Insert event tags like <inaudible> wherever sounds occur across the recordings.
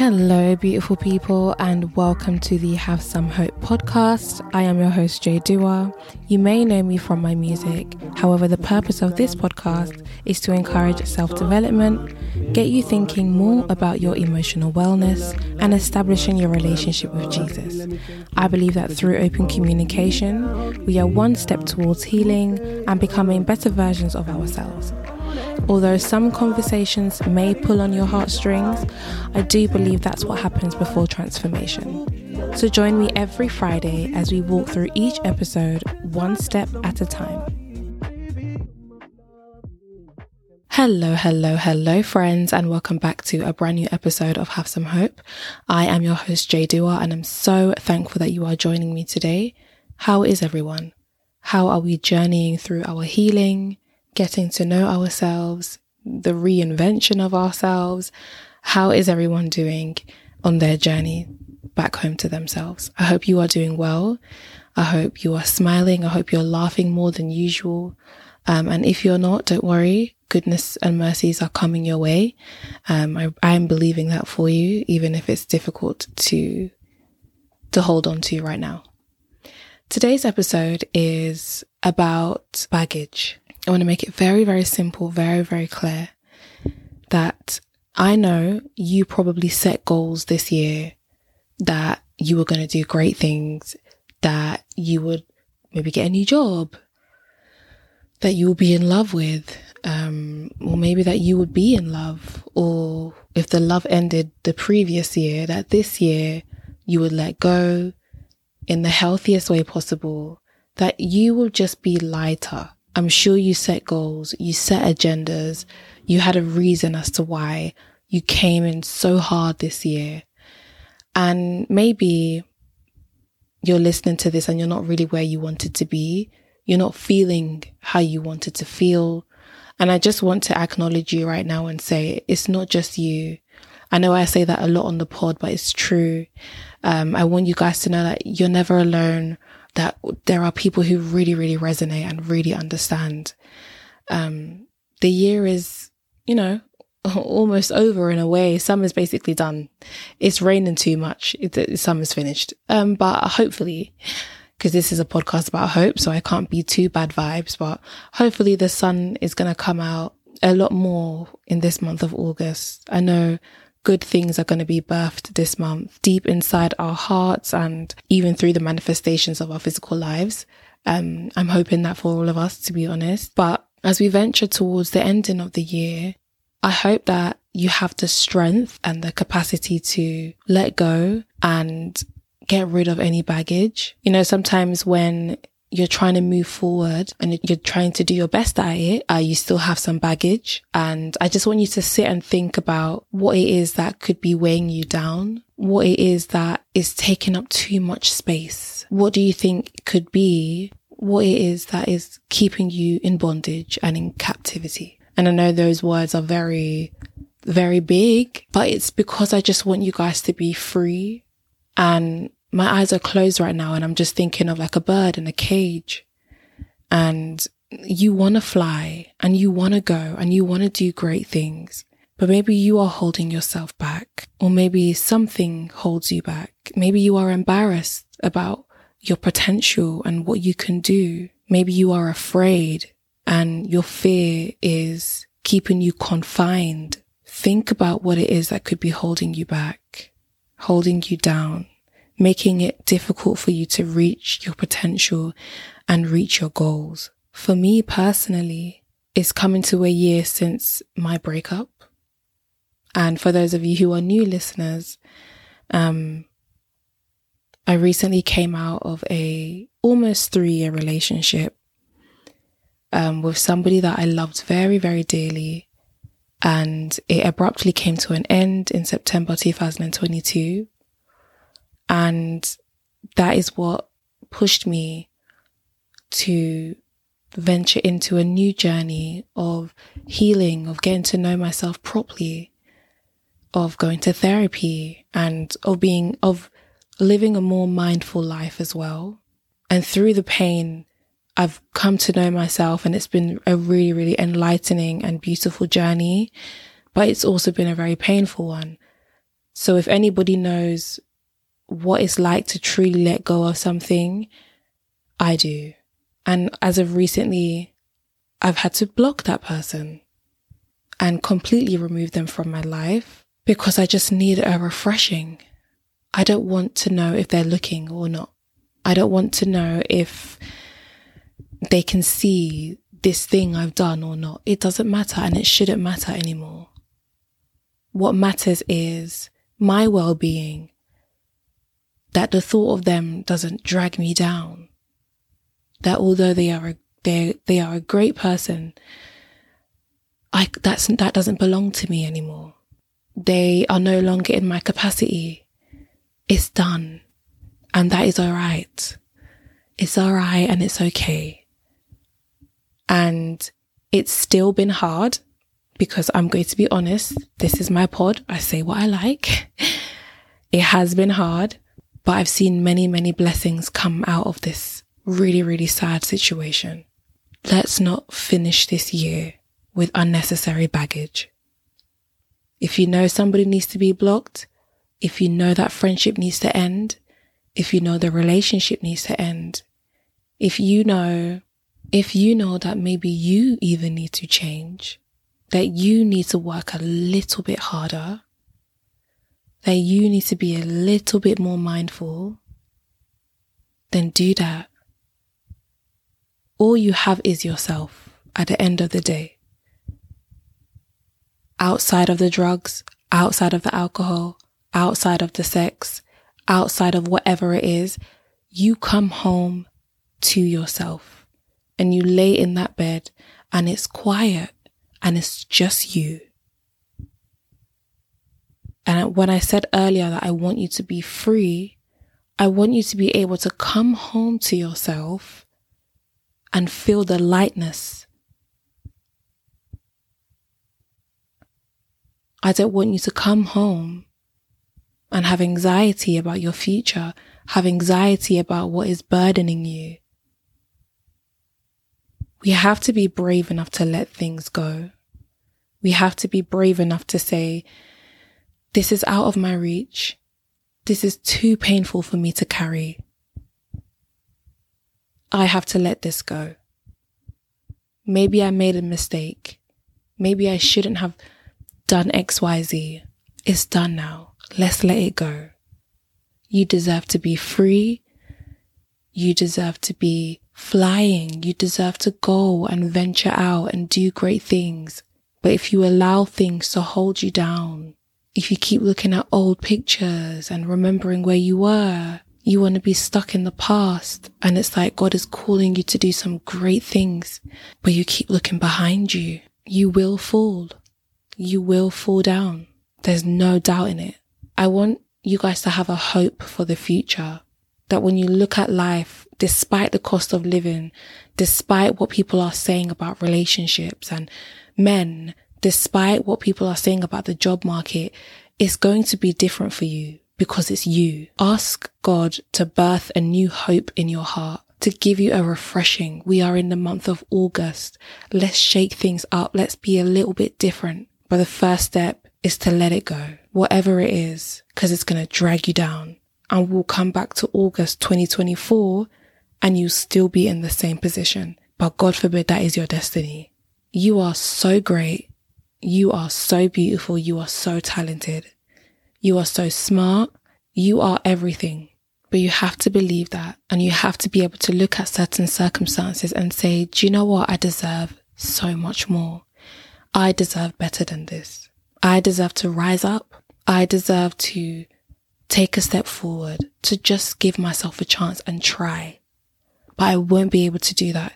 Hello, beautiful people, and welcome to the Have Psalm Hope podcast. I am your host, Jay Dua. You may know me from my music. However, the purpose of this podcast is to encourage self development, get you thinking more about your emotional wellness, and establishing your relationship with Jesus. I believe that through open communication, we are one step towards healing and becoming better versions of ourselves. Although some conversations may pull on your heartstrings, I do believe that's what happens before transformation. So join me every Friday as we walk through each episode one step at a time. Hello, hello, hello, friends, and welcome back to a brand new episode of Have Psalm Hope. I am your host, Jay Dua, and I'm so thankful that you are joining me today. How is everyone? How are we journeying through our healing, getting to know ourselves, the reinvention of ourselves. How is everyone doing on their journey back home to themselves? I hope you are doing well. I hope you are smiling. I hope you're laughing more than usual. Um, and if you're not, don't worry. Goodness and mercies are coming your way. Um, I, I am believing that for you, even if it's difficult to, to hold on to right now. Today's episode is about baggage. I want to make it very, very simple, very, very clear that I know you probably set goals this year that you were going to do great things, that you would maybe get a new job, that you will be in love with, um, or maybe that you would be in love, or if the love ended the previous year, that this year you would let go in the healthiest way possible, that you will just be lighter I'm sure you set goals, you set agendas, you had a reason as to why you came in so hard this year. And maybe you're listening to this and you're not really where you wanted to be. You're not feeling how you wanted to feel. And I just want to acknowledge you right now and say it's not just you. I know I say that a lot on the pod, but it's true. Um, I want you guys to know that you're never alone that there are people who really, really resonate and really understand. Um, the year is, you know, <laughs> almost over in a way. Summer's basically done. It's raining too much. It, summer's finished. Um, but hopefully, because this is a podcast about hope, so I can't be too bad vibes, but hopefully the sun is going to come out a lot more in this month of August. I know good things are going to be birthed this month deep inside our hearts and even through the manifestations of our physical lives. Um, I'm hoping that for all of us, to be honest. But as we venture towards the ending of the year, I hope that you have the strength and the capacity to let go and get rid of any baggage. You know, sometimes when you're trying to move forward and you're trying to do your best at it, uh, you still have some baggage. And I just want you to sit and think about what it is that could be weighing you down, what it is that is taking up too much space. What do you think could be what it is that is keeping you in bondage and in captivity? And I know those words are very, very big, but it's because I just want you guys to be free and my eyes are closed right now and I'm just thinking of like a bird in a cage and you want to fly and you want to go and you want to do great things, but maybe you are holding yourself back or maybe something holds you back. Maybe you are embarrassed about your potential and what you can do. Maybe you are afraid and your fear is keeping you confined. Think about what it is that could be holding you back, holding you down making it difficult for you to reach your potential and reach your goals. For me personally, it's coming to a year since my breakup. And for those of you who are new listeners, um, I recently came out of a almost three year relationship um, with somebody that I loved very, very dearly. And it abruptly came to an end in September 2022. And that is what pushed me to venture into a new journey of healing, of getting to know myself properly, of going to therapy and of being, of living a more mindful life as well. And through the pain, I've come to know myself and it's been a really, really enlightening and beautiful journey, but it's also been a very painful one. So if anybody knows what it's like to truly let go of something, I do. And as of recently, I've had to block that person and completely remove them from my life because I just need a refreshing. I don't want to know if they're looking or not. I don't want to know if they can see this thing I've done or not. It doesn't matter and it shouldn't matter anymore. What matters is my well being, that the thought of them doesn't drag me down. That although they are a, they, they are a great person, I, that's, that doesn't belong to me anymore. They are no longer in my capacity. It's done. And that is all right. It's all right and it's okay. And it's still been hard because I'm going to be honest. This is my pod. I say what I like. <laughs> It has been hard, but I've seen many, many blessings come out of this really, really sad situation. Let's not finish this year with unnecessary baggage. If you know somebody needs to be blocked, if you know that friendship needs to end, if you know the relationship needs to end, if you know, if you know that maybe you even need to change, that you need to work a little bit harder, that you need to be a little bit more mindful, then do that. All you have is yourself at the end of the day. Outside of the drugs, outside of the alcohol, outside of the sex, outside of whatever it is, you come home to yourself and you lay in that bed and it's quiet and it's just you. And when I said earlier that I want you to be free, I want you to be able to come home to yourself and feel the lightness. I don't want you to come home and have anxiety about your future, have anxiety about what is burdening you. We have to be brave enough to let things go. We have to be brave enough to say, this is out of my reach. This is too painful for me to carry. I have to let this go. Maybe I made a mistake. Maybe I shouldn't have done XYZ. It's done now. Let's let it go. You deserve to be free. You deserve to be flying. You deserve to go and venture out and do great things. But if you allow things to hold you down, if you keep looking at old pictures and remembering where you were, you want to be stuck in the past. And it's like God is calling you to do some great things, but you keep looking behind you. You will fall. You will fall down. There's no doubt in it. I want you guys to have a hope for the future that when you look at life, despite the cost of living, despite what people are saying about relationships and men, despite what people are saying about the job market, it's going to be different for you because it's you. Ask God to birth a new hope in your heart, to give you a refreshing. We are in the month of August. Let's shake things up. Let's be a little bit different. But the first step is to let it go, whatever it is, because it's going to drag you down. And we'll come back to August 2024 and you'll still be in the same position. But God forbid that is your destiny. You are so great. You are so beautiful. You are so talented. You are so smart. You are everything. But you have to believe that and you have to be able to look at certain circumstances and say, do you know what? I deserve so much more. I deserve better than this. I deserve to rise up. I deserve to take a step forward, to just give myself a chance and try. But I won't be able to do that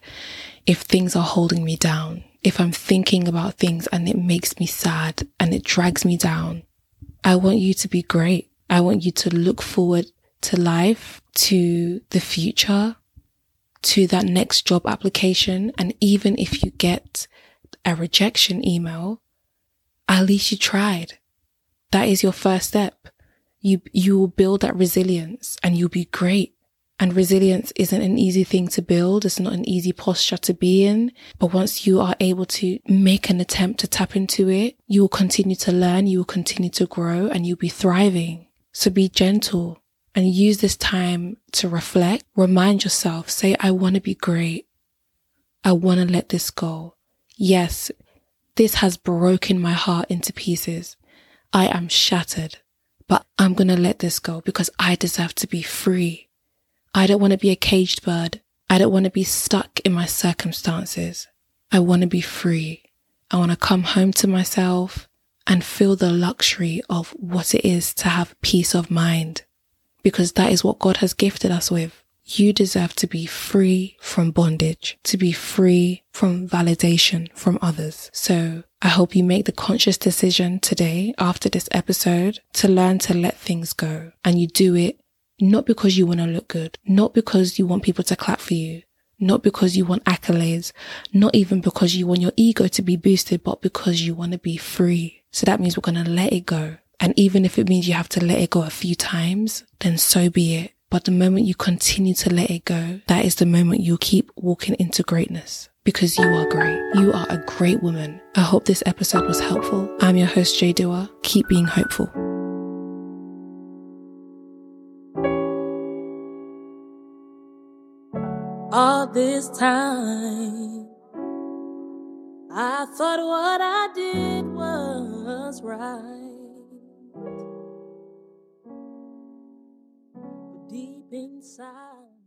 if things are holding me down, if I'm thinking about things and it makes me sad and it drags me down. I want you to be great. I want you to look forward to life, to the future, to that next job application. And even if you get a rejection email, at least you tried. That is your first step. You, you will build that resilience and you'll be great. And resilience isn't an easy thing to build. It's not an easy posture to be in. But once you are able to make an attempt to tap into it, you will continue to learn, you will continue to grow and you'll be thriving. So be gentle and use this time to reflect. Remind yourself, say, I want to be great. I want to let this go. Yes, this has broken my heart into pieces. I am shattered, but I'm going to let this go because I deserve to be free. I don't want to be a caged bird. I don't want to be stuck in my circumstances. I want to be free. I want to come home to myself and feel the luxury of what it is to have peace of mind because that is what God has gifted us with. You deserve to be free from bondage, to be free from validation from others. So I hope you make the conscious decision today after this episode to learn to let things go and you do it not because you want to look good, not because you want people to clap for you, not because you want accolades, not even because you want your ego to be boosted, but because you want to be free. So that means we're going to let it go. And even if it means you have to let it go a few times, then so be it. But the moment you continue to let it go, that is the moment you'll keep walking into greatness because you are great. You are a great woman. I hope this episode was helpful. I'm your host, Jay Dua. Keep being hopeful. All this time. I thought what I did was right. But deep inside,